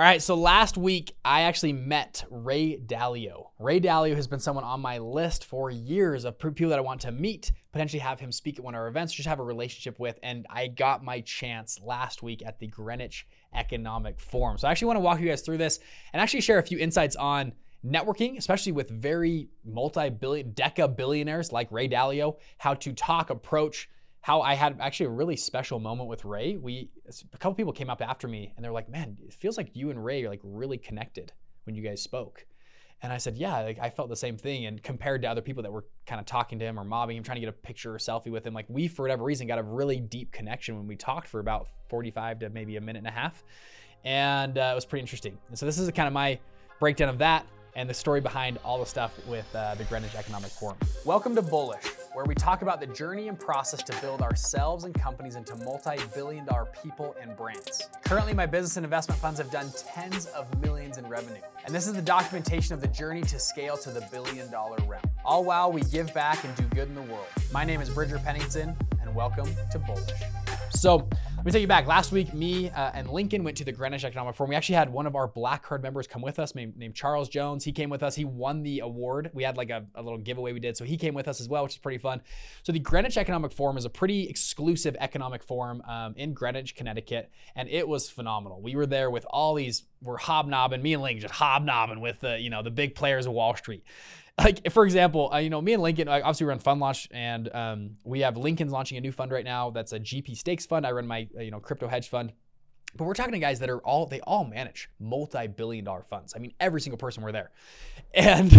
All right, so last week I actually met Ray Dalio. Ray Dalio has been someone on my list for years of people that I want to meet, potentially have him speak at one of our events, just have a relationship with, and I got my chance last week at the Greenwich Economic Forum. So I actually want to walk you guys through this and actually share a few insights on networking, especially with very multi-billion, deca billionaires like Ray Dalio, how to talk, approach, how I had actually a really special moment with Ray. We a couple people came up after me and they're like, "Man, it feels like you and Ray are like really connected when you guys spoke." And I said, "Yeah, like I felt the same thing." And compared to other people that were kind of talking to him or mobbing him, trying to get a picture or selfie with him, like we for whatever reason got a really deep connection when we talked for about 45 to maybe a minute and a half, and uh, it was pretty interesting. And so this is kind of my breakdown of that and the story behind all the stuff with uh, the Greenwich Economic Forum. Welcome to Bullish, where we talk about the journey and process to build ourselves and companies into multi billion dollar people and brands. Currently, my business and investment funds have done tens of millions in revenue. And this is the documentation of the journey to scale to the billion dollar realm. All while we give back and do good in the world. My name is Bridger Pennington, and welcome to Bullish. So, let me take you back. Last week, me uh, and Lincoln went to the Greenwich Economic Forum. We actually had one of our Black Card members come with us, named, named Charles Jones. He came with us. He won the award. We had like a, a, little giveaway we did, so he came with us as well, which is pretty fun. So the Greenwich Economic Forum is a pretty exclusive economic forum um, in Greenwich, Connecticut, and it was phenomenal. We were there with all these. We're hobnobbing. Me and Lincoln just hobnobbing with the you know the big players of Wall Street like for example, uh, you know, me and Lincoln, obviously we run Fund Launch, and um, we have Lincoln's launching a new fund right now. That's a GP stakes fund. I run my uh, you know crypto hedge fund. But we're talking to guys that are all they all manage multi-billion dollar funds. I mean, every single person we're there. And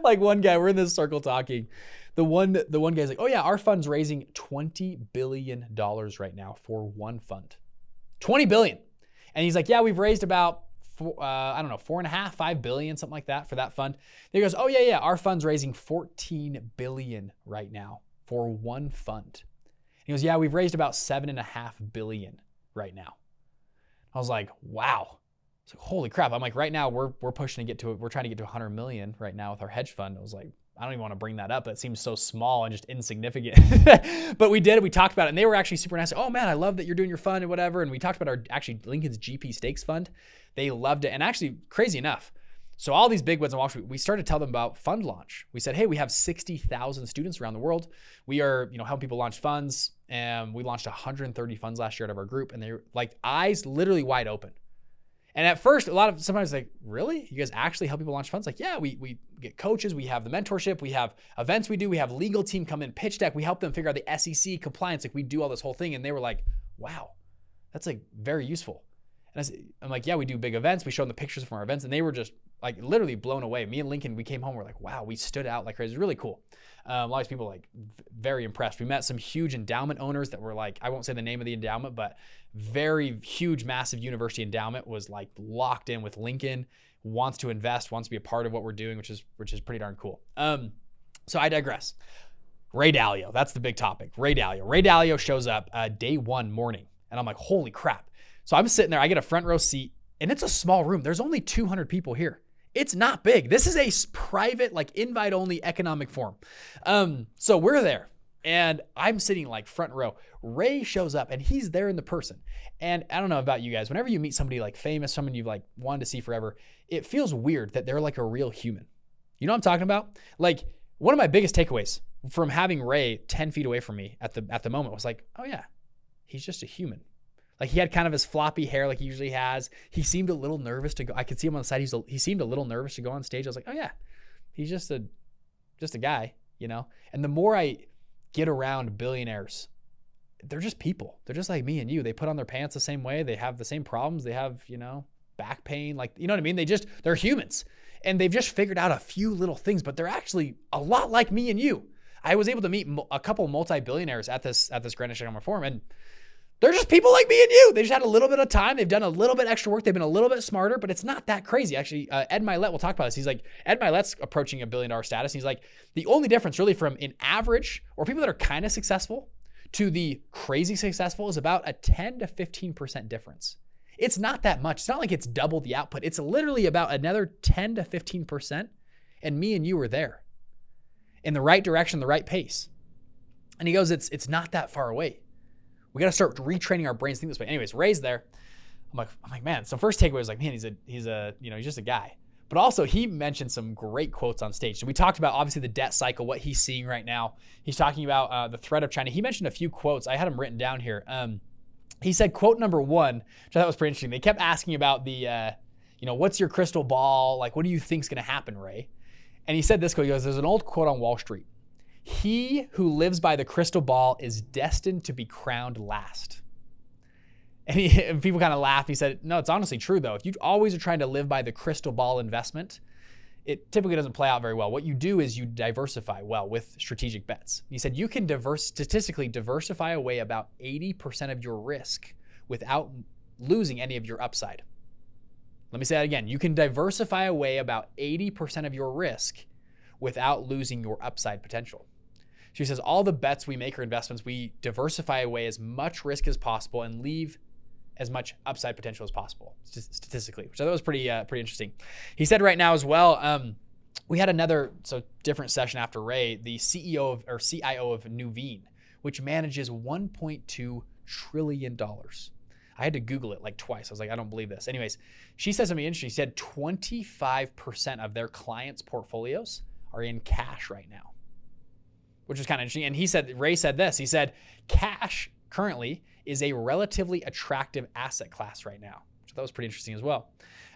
like one guy, we're in this circle talking. The one the one guy's like, "Oh yeah, our fund's raising 20 billion dollars right now for one fund. 20 billion." And he's like, "Yeah, we've raised about four, uh, I don't know, four and a half, five billion, something like that for that fund. he goes, oh yeah, yeah, our fund's raising 14 billion right now for one fund. He goes, yeah, we've raised about seven and a half billion right now. I was like, wow. Like, holy crap. I'm like, right now we're we're pushing to get to we're trying to get to 100 million right now with our hedge fund. I was like, I don't even want to bring that up. That seems so small and just insignificant. but we did. We talked about it, and they were actually super nice. Oh man, I love that you're doing your fund and whatever. And we talked about our actually Lincoln's GP Stakes Fund. They loved it. And actually, crazy enough, so all these big ones in Wall Street, we started to tell them about fund launch. We said, hey, we have 60,000 students around the world. We are, you know, helping people launch funds. And we launched 130 funds last year out of our group. And they're like eyes literally wide open. And at first, a lot of sometimes like, really? You guys actually help people launch funds? Like, yeah, we we get coaches, we have the mentorship, we have events we do, we have legal team come in, pitch deck, we help them figure out the SEC compliance, like we do all this whole thing. And they were like, wow, that's like very useful. And I am like, yeah, we do big events. We show them the pictures from our events, and they were just like literally blown away. Me and Lincoln, we came home, we're like, wow, we stood out like crazy. It was really cool. Um, a lot of people like very impressed. We met some huge endowment owners that were like, I won't say the name of the endowment, but very huge, massive university endowment was like locked in with Lincoln, wants to invest, wants to be a part of what we're doing, which is which is pretty darn cool. Um, so I digress. Ray Dalio, that's the big topic. Ray Dalio. Ray Dalio shows up uh, day one morning, and I'm like, holy crap so I'm sitting there, I get a front row seat, and it's a small room. There's only 200 people here. It's not big. This is a private, like invite only economic forum. Um, so we're there, and I'm sitting like front row. Ray shows up, and he's there in the person. And I don't know about you guys. Whenever you meet somebody like famous, someone you've like wanted to see forever, it feels weird that they're like a real human. You know what I'm talking about? Like one of my biggest takeaways from having Ray 10 feet away from me at the at the moment was like, oh yeah, he's just a human. Like he had kind of his floppy hair like he usually has. He seemed a little nervous to go. I could see him on the side. He's a, he seemed a little nervous to go on stage. I was like, oh yeah, he's just a just a guy, you know. And the more I get around billionaires, they're just people. They're just like me and you. They put on their pants the same way. They have the same problems. They have you know back pain. Like you know what I mean. They just they're humans, and they've just figured out a few little things, but they're actually a lot like me and you. I was able to meet a couple multi-billionaires at this at this Greenwich Economic Forum, and they're just people like me and you. They just had a little bit of time. They've done a little bit extra work. They've been a little bit smarter, but it's not that crazy. Actually, uh, Ed Mylett will talk about this. He's like, Ed Mylett's approaching a billion dollar status. He's like, the only difference really from an average or people that are kind of successful to the crazy successful is about a 10 to 15% difference. It's not that much. It's not like it's double the output. It's literally about another 10 to 15%. And me and you are there in the right direction, the right pace. And he goes, it's, it's not that far away. We got to start retraining our brains to think this way. Anyways, Ray's there. I'm like, I'm like, man. So first takeaway was like, man, he's a he's a you know he's just a guy. But also he mentioned some great quotes on stage. So we talked about obviously the debt cycle, what he's seeing right now. He's talking about uh, the threat of China. He mentioned a few quotes. I had them written down here. Um, he said quote number one, which I thought was pretty interesting. They kept asking about the, uh, you know, what's your crystal ball? Like, what do you think's going to happen, Ray? And he said this quote. He goes, "There's an old quote on Wall Street. He who lives by the crystal ball is destined to be crowned last." And, he, and people kind of laugh. He said, No, it's honestly true, though. If you always are trying to live by the crystal ball investment, it typically doesn't play out very well. What you do is you diversify well with strategic bets. He said you can diverse, statistically diversify away about 80% of your risk without losing any of your upside. Let me say that again. You can diversify away about 80% of your risk without losing your upside potential. She says all the bets we make or investments, we diversify away as much risk as possible and leave as much upside potential as possible statistically, which I thought was pretty uh, pretty interesting. He said right now as well. Um, we had another so different session after Ray, the CEO of or CIO of Nuveen, which manages 1.2 trillion dollars. I had to Google it like twice. I was like, I don't believe this. Anyways, she said something interesting. She said 25% of their clients' portfolios are in cash right now, which was kind of interesting. And he said, Ray said this. He said, cash currently is a relatively attractive asset class right now, I thought was pretty interesting as well.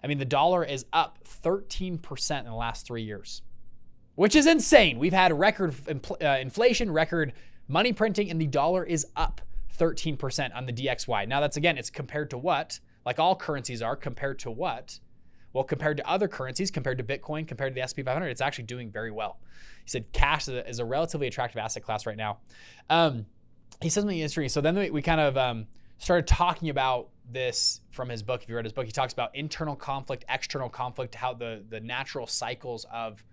I mean, the dollar is up 13% in the last three years, which is insane. We've had record uh, inflation, record money printing, and the dollar is up 13% on the DXY. Now, that's again, it's compared to what? Like all currencies are, compared to what? Well, compared to other currencies, compared to Bitcoin, compared to the SP 500, it's actually doing very well. He said cash is a, is a relatively attractive asset class right now. Um, he says something interesting. So then we kind of um, started talking about this from his book. If you read his book, he talks about internal conflict, external conflict, how the the natural cycles of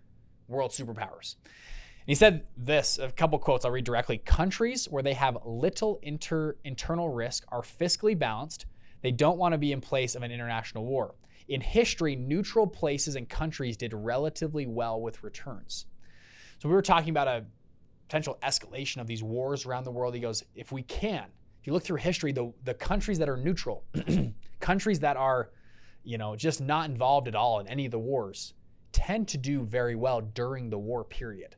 world superpowers. And he said this, a couple quotes I'll read directly. Countries where they have little inter, internal risk are fiscally balanced. They don't want to be in place of an international war. In history, neutral places and countries did relatively well with returns. So we were talking about a potential escalation of these wars around the world. He goes, if we can, if you look through history, the, the countries that are neutral, countries that are, you know, just not involved at all in any of the wars, tend to do very well during the war period.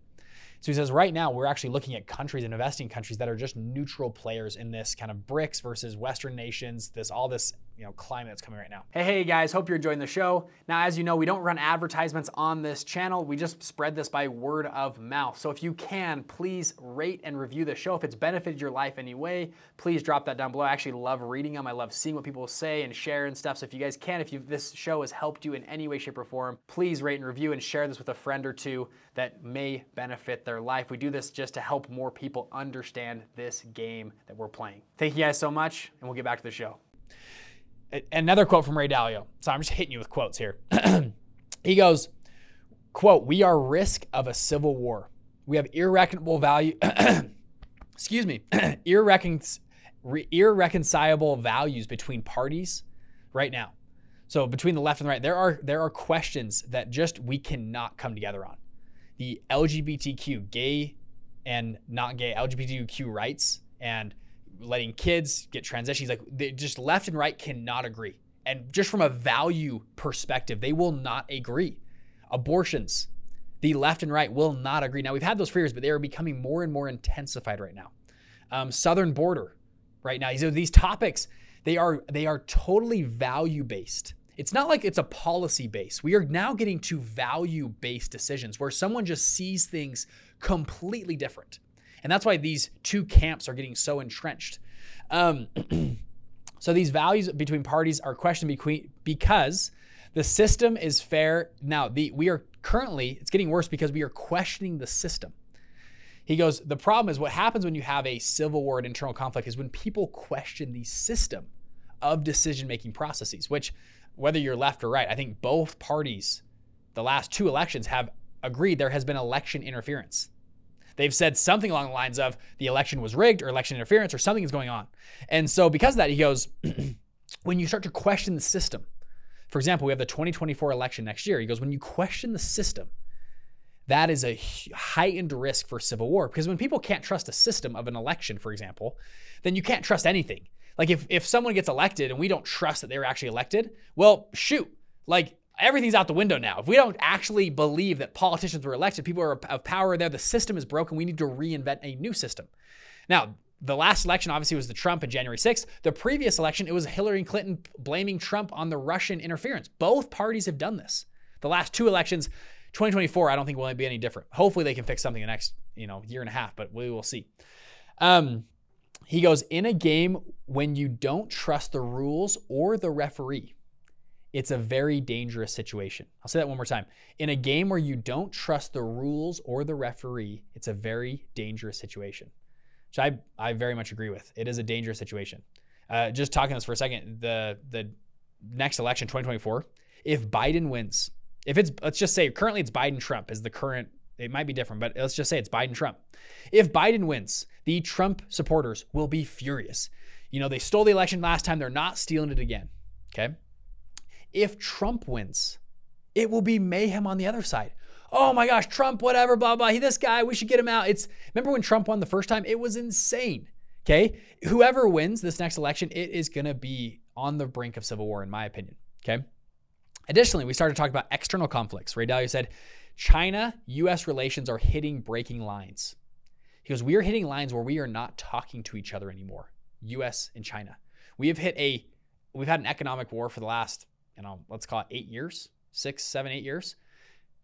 So he says right now we're actually looking at countries and investing countries that are just neutral players in this kind of BRICS versus Western nations, this all this you know climate that's coming right now. Hey, hey guys, hope you're enjoying the show. Now, as you know, we don't run advertisements on this channel. We just spread this by word of mouth. So if you can, please rate and review the show. If it's benefited your life anyway, please drop that down below. I actually love reading them. I love seeing what people say and share and stuff. So if you guys can, if you this show has helped you in any way, shape, or form, please rate and review and share this with a friend or two that may benefit their life. We do this just to help more people understand this game that we're playing. Thank you guys so much, and we'll get back to the show another quote from Ray Dalio. So I'm just hitting you with quotes here. he goes, quote, we are risk of a civil war. We have irreconcilable value, excuse me, irrecon- irreconcilable values between parties right now. So between the left and the right, there are there are questions that just we cannot come together on. The LGBTQ, gay and not gay LGBTQ rights and letting kids get transitions. Like they just left and right cannot agree. And just from a value perspective, they will not agree. Abortions, the left and right will not agree. Now we've had those for years, but they are becoming more and more intensified right now. Um, southern border, right now. These these topics. They are they are totally value based. It's not like it's a policy base. We are now getting to value based decisions where someone just sees things completely different. And that's why these two camps are getting so entrenched. Um, so these values between parties are questioned between, because the system is fair. Now, the, we are currently, it's getting worse because we are questioning the system. He goes, the problem is what happens when you have a civil war and internal conflict is when people question the system of decision making processes, which, whether you're left or right, I think both parties, the last two elections, have agreed there has been election interference. They've said something along the lines of the election was rigged or election interference or something is going on. And so, because of that, he goes, when you start to question the system, for example, we have the 2024 election next year. He goes, when you question the system, that is a heightened risk for civil war because when people can't trust a system of an election, for example, then you can't trust anything. Like if if someone gets elected and we don't trust that they were actually elected, well, shoot, like everything's out the window now. If we don't actually believe that politicians were elected, people are of power there, the system is broken. We need to reinvent a new system. Now, the last election obviously was the Trump in January 6th. The previous election, it was Hillary Clinton blaming Trump on the Russian interference. Both parties have done this. The last two elections, 2024, I don't think will be any different. Hopefully they can fix something the next, you know, year and a half, but we will see. Um, he goes, in a game when you don't trust the rules or the referee, it's a very dangerous situation. I'll say that one more time. In a game where you don't trust the rules or the referee, it's a very dangerous situation. Which I, I very much agree with. It is a dangerous situation. Uh, just talking this for a second, the the next election, 2024, if Biden wins, if it's let's just say currently it's Biden Trump is the current it might be different, but let's just say it's Biden Trump. If Biden wins, the Trump supporters will be furious. You know, they stole the election last time, they're not stealing it again. Okay? If Trump wins, it will be mayhem on the other side. Oh my gosh, Trump, whatever, blah, blah. He, this guy, we should get him out. It's remember when Trump won the first time? It was insane. Okay. Whoever wins this next election, it is going to be on the brink of civil war, in my opinion. Okay. Additionally, we started to talk about external conflicts. Ray Dalio said China US relations are hitting breaking lines. He goes, We are hitting lines where we are not talking to each other anymore, US and China. We have hit a, we've had an economic war for the last, you know, let's call it eight years, six, seven, eight years.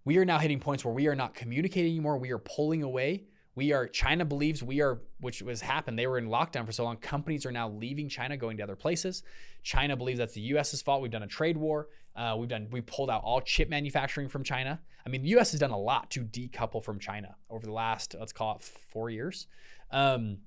We are now hitting points where we are not communicating anymore. We are pulling away. We are, China believes we are, which was happened. They were in lockdown for so long. Companies are now leaving China, going to other places. China believes that's the US's fault. We've done a trade war. Uh, we've done, we pulled out all chip manufacturing from China. I mean, the US has done a lot to decouple from China over the last, let's call it four years. Um,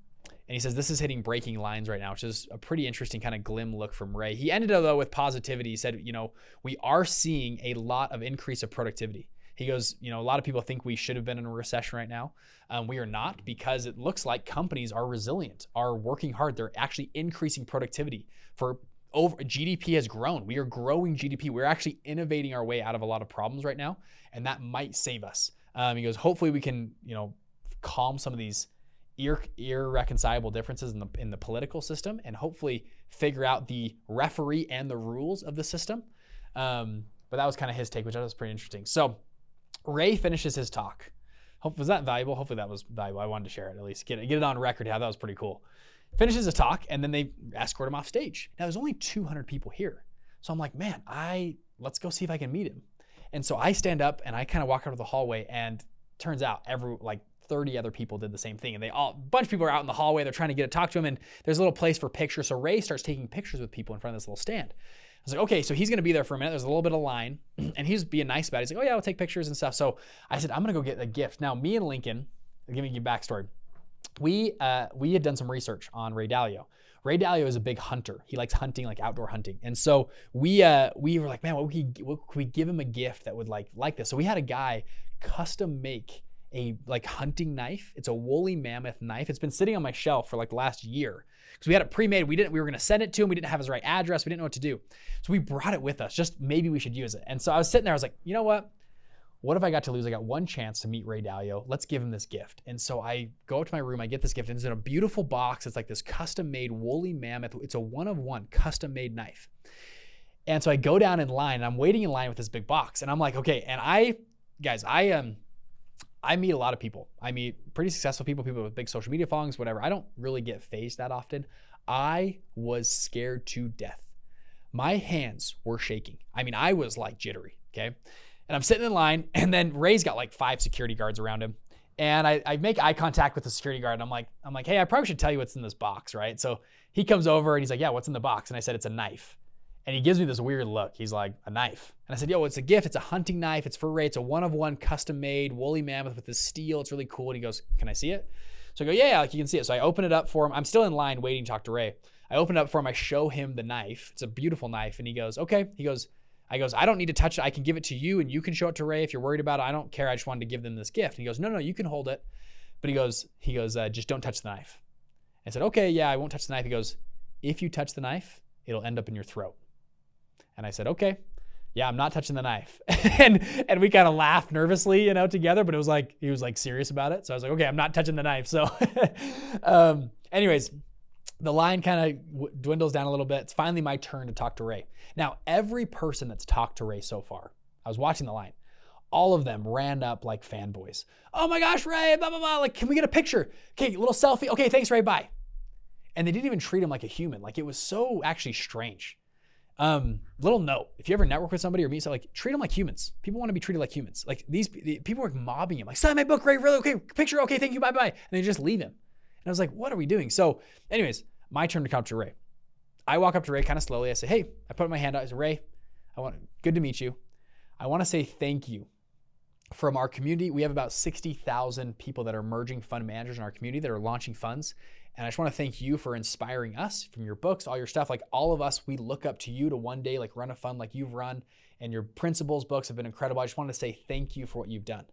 and he says this is hitting breaking lines right now, which is a pretty interesting kind of glim look from Ray. He ended up though with positivity. He said, you know, we are seeing a lot of increase of productivity. He goes, you know, a lot of people think we should have been in a recession right now. Um, we are not because it looks like companies are resilient, are working hard. They're actually increasing productivity for over GDP has grown. We are growing GDP. We're actually innovating our way out of a lot of problems right now, and that might save us. Um, he goes, hopefully we can, you know, calm some of these ir- irreconcilable differences in the in the political system, and hopefully figure out the referee and the rules of the system. Um, but that was kind of his take, which I thought was pretty interesting. So Ray finishes his talk. Hope was that valuable? Hopefully that was valuable. I wanted to share it at least. Get it, get it on record. How that was pretty cool. Finishes his talk and then they escort him off stage. Now there's only 200 people here. So I'm like, man, I let's go see if I can meet him. And so I stand up and I kind of walk out of the hallway and turns out every like 30 other people did the same thing. And they all, a bunch of people are out in the hallway. They're trying to get to talk to him. And there's a little place for pictures. So Ray starts taking pictures with people in front of this little stand. I was like, okay, so he's gonna be there for a minute. There's a little bit of line, and he's being nice about it. He's like, oh yeah, I'll take pictures and stuff. So I said, I'm gonna go get a gift. Now, me and Lincoln, give me you backstory. We uh, we had done some research on Ray Dalio. Ray Dalio is a big hunter. He likes hunting, like outdoor hunting. And so we uh, we were like, man, what, we, what could we give him a gift that would like like this? So we had a guy custom make a like hunting knife. It's a woolly mammoth knife. It's been sitting on my shelf for like the last year because we had it pre-made. We didn't. We were to send it to him. We didn't have his right address. We didn't know what to do. So we brought it with us. Just maybe we should use it. And so I was sitting there. I was like, you know what? What if I got to lose? I got one chance to meet Ray Dalio. Let's give him this gift. And so I go up to my room. I get this gift. And it's in a beautiful box. It's like this custom-made woolly mammoth. It's a one-of-one custom-made knife. And so I go down in line. And I'm waiting in line with this big box. And I'm like, okay. And I, guys, I am. Um, I meet a lot of people. I meet pretty successful people, people with big social media followings, whatever. I don't really get phased that often. I was scared to death. My hands were shaking. I mean, I was like jittery, okay? And I'm sitting in line, and then Ray's got like five security guards around him. And I, I make eye contact with the security guard, and I'm like, I'm like, hey, I probably should tell you what's in this box, right? So he comes over and he's like, yeah, what's in the box? And I said, it's a knife. And he gives me this weird look. He's like, a knife. And I said, yo, it's a gift. It's a hunting knife. It's for Ray. It's a one of one custom made woolly mammoth with this steel. It's really cool. And he goes, can I see it? So I go, yeah, yeah, like you can see it. So I open it up for him. I'm still in line waiting to talk to Ray. I open it up for him. I show him the knife. It's a beautiful knife. And he goes, okay. He goes, I goes, I don't need to touch it. I can give it to you and you can show it to Ray if you're worried about it. I don't care. I just wanted to give them this gift. And he goes, no, no, you can hold it. But he goes, he goes, uh, just don't touch the knife. I said, okay, yeah, I won't touch the knife. He goes, if you touch the knife, it'll end up in your throat. And I said, okay, yeah, I'm not touching the knife. and and we kind of laughed nervously, you know, together, but it was like he was like serious about it. So I was like, okay, I'm not touching the knife. So um, anyways, the line kind of w- dwindles down a little bit. It's finally my turn to talk to Ray. Now, every person that's talked to Ray so far, I was watching the line, all of them ran up like fanboys. Oh my gosh, Ray, blah, blah, blah. Like, can we get a picture? Okay, little selfie. Okay, thanks, Ray, bye. And they didn't even treat him like a human. Like, it was so actually strange. Um, little note: if you ever network with somebody or meet somebody, like treat them like humans. People want to be treated like humans. Like these the, people are mobbing him, like sign my book, Ray. Really okay, picture, okay, thank you, bye bye, and they just leave him. And I was like, what are we doing? So, anyways, my turn to come to Ray. I walk up to Ray kind of slowly. I say, hey, I put my hand out. I say, Ray, I want good to meet you. I want to say thank you from our community. We have about 60,000 people that are merging fund managers in our community that are launching funds. And I just want to thank you for inspiring us from your books, all your stuff. Like all of us, we look up to you to one day like run a fund like you've run, and your principles books have been incredible. I just wanted to say thank you for what you've done.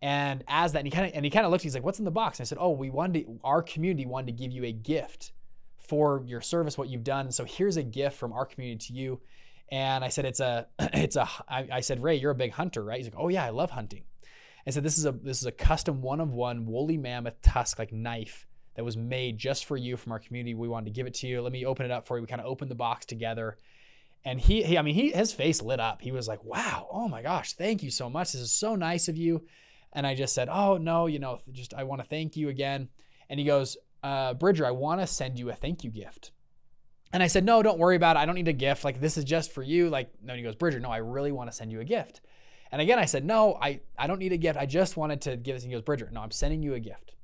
And as that, and he kind of and he kind of looked. He's like, "What's in the box?" And I said, "Oh, we wanted to, our community wanted to give you a gift for your service, what you've done. And so here's a gift from our community to you." And I said, "It's a, it's a." I, I said, "Ray, you're a big hunter, right?" He's like, "Oh yeah, I love hunting." I said, "This is a this is a custom one of one woolly mammoth tusk like knife that was made just for you from our community. We wanted to give it to you. Let me open it up for you." We kind of opened the box together. And he, he, I mean, he, his face lit up. He was like, "Wow, oh my gosh, thank you so much. This is so nice of you." And I just said, "Oh no, you know, just I want to thank you again." And he goes, uh, "Bridger, I want to send you a thank you gift." And I said, "No, don't worry about it. I don't need a gift. Like this is just for you." Like, no. And he goes, "Bridger, no, I really want to send you a gift." And again, I said, "No, I I don't need a gift. I just wanted to give this." And he goes, "Bridger, no, I'm sending you a gift."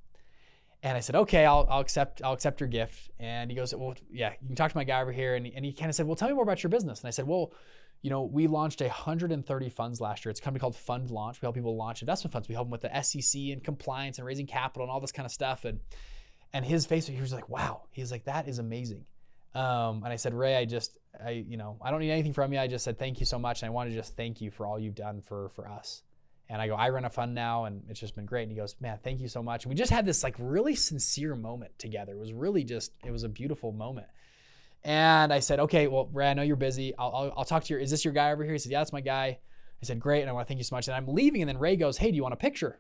And I said, "Okay, I'll, I'll accept I'll accept your gift." And he goes, "Well, yeah, you can talk to my guy over here." And he, and he kind of said, "Well, tell me more about your business." And I said, "Well." you know, we launched 130 funds last year. It's a company called Fund Launch. We help people launch investment funds. We help them with the SEC and compliance and raising capital and all this kind of stuff. And and his face, he was like, "Wow." He's like, "That is amazing." Um, and I said, "Ray, I just, I, you know, I don't need anything from you. I just said thank you so much, and I want to just thank you for all you've done for for us." And I go, "I run a fund now, and it's just been great." And he goes, "Man, thank you so much." And we just had this like really sincere moment together. It was really just, it was a beautiful moment. And I said, okay, well, Ray, I know you're busy. I'll, I'll, I'll, talk to your, is this your guy over here? He said, yeah, that's my guy. I said, great. And I want to thank you so much. And I'm leaving. And then Ray goes, hey, do you want a picture?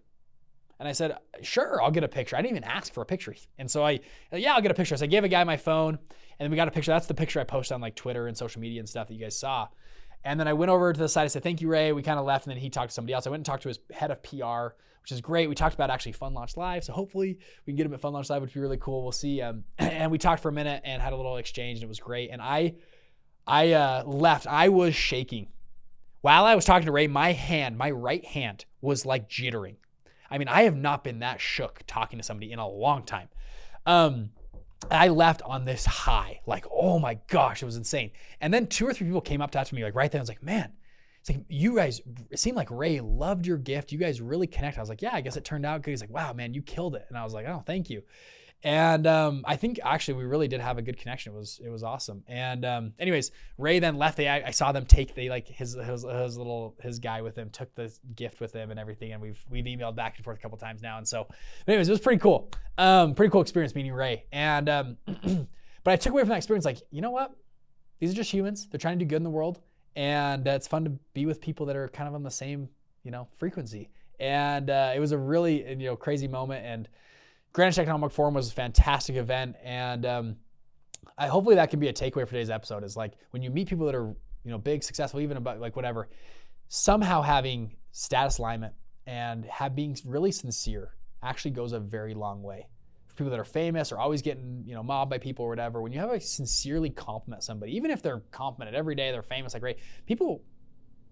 And I said, sure, I'll get a picture. I didn't even ask for a picture. And so I, yeah, I'll get a picture. So I gave a guy my phone and then we got a picture. That's the picture I posted on like Twitter and social media and stuff that you guys saw. And then I went over to the side. I said, thank you, Ray. We kind of left and then he talked to somebody else. I went and talked to his head of PR, which is great. We talked about actually Fund Launch Live. So hopefully we can get him at Fund Launch Live, which would be really cool. We'll see. Um, and we talked for a minute and had a little exchange and it was great. And I, I uh, left. I was shaking. While I was talking to Ray, my hand, my right hand was like jittering. I mean, I have not been that shook talking to somebody in a long time. Um, I left on this high, like, oh my gosh, it was insane. And then two or three people came up to me, like right then. I was like, man, it's like you guys. It seemed like Ray loved your gift. You guys really connect. I was like, yeah, I guess it turned out good. He's like, wow, man, you killed it. And I was like, oh, thank you. And um, I think actually we really did have a good connection. It was it was awesome. And um, anyways, Ray then left. They I, I, saw them take they like his, his his little his guy with him took the gift with him and everything. And we've we've emailed back and forth a couple times now. And so, anyways, it was pretty cool. Um, pretty cool experience meeting Ray. And um, but I took away from that experience like you know what, these are just humans. They're trying to do good in the world, and uh, it's fun to be with people that are kind of on the same you know frequency. And uh, it was a really you know crazy moment and Greenwich Economic Forum was a fantastic event, and um, I hopefully that can be a takeaway for today's episode. Is like when you meet people that are you know big, successful, even about like whatever, somehow having status alignment and have being really sincere actually goes a very long way. For people that are famous or always getting you know mobbed by people or whatever, when you have a sincerely compliment somebody, even if they're complimented every day, they're famous, like great, people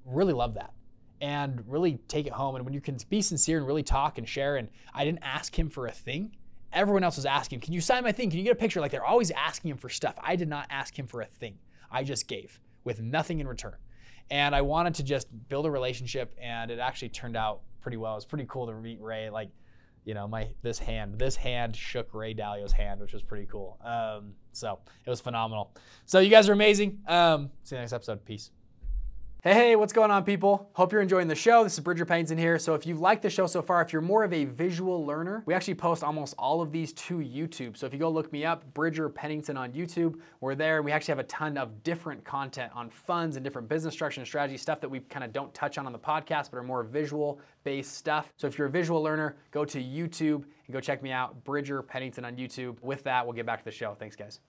really love that and really take it home. And when you can be sincere and really talk and share, and I didn't ask him for a thing. Everyone else was asking, Can you sign my thing? Can you get a picture? Like they're always asking him for stuff. I did not ask him for a thing. I just gave with nothing in return. And I wanted to just build a relationship, and it actually turned out pretty well. It was pretty cool to meet Ray. Like, you know, my this hand, this hand shook Ray Dalio's hand, which was pretty cool. Um, so it was phenomenal. So you guys are amazing. Um, see you next episode. Peace. Hey, hey, what's going on, people? Hope you're enjoying the show. This is Bridger Pennington here. So, if you've liked the show so far, if you're more of a visual learner, we actually post almost all of these to YouTube. So, if you go look me up, Bridger Pennington on YouTube, we're there. We actually have a ton of different content on funds and different business structure and strategy stuff that we kind of don't touch on on the podcast, but are more visual based stuff. So, if you're a visual learner, go to YouTube and go check me out, Bridger Pennington on YouTube. With that, we'll get back to the show. Thanks, guys.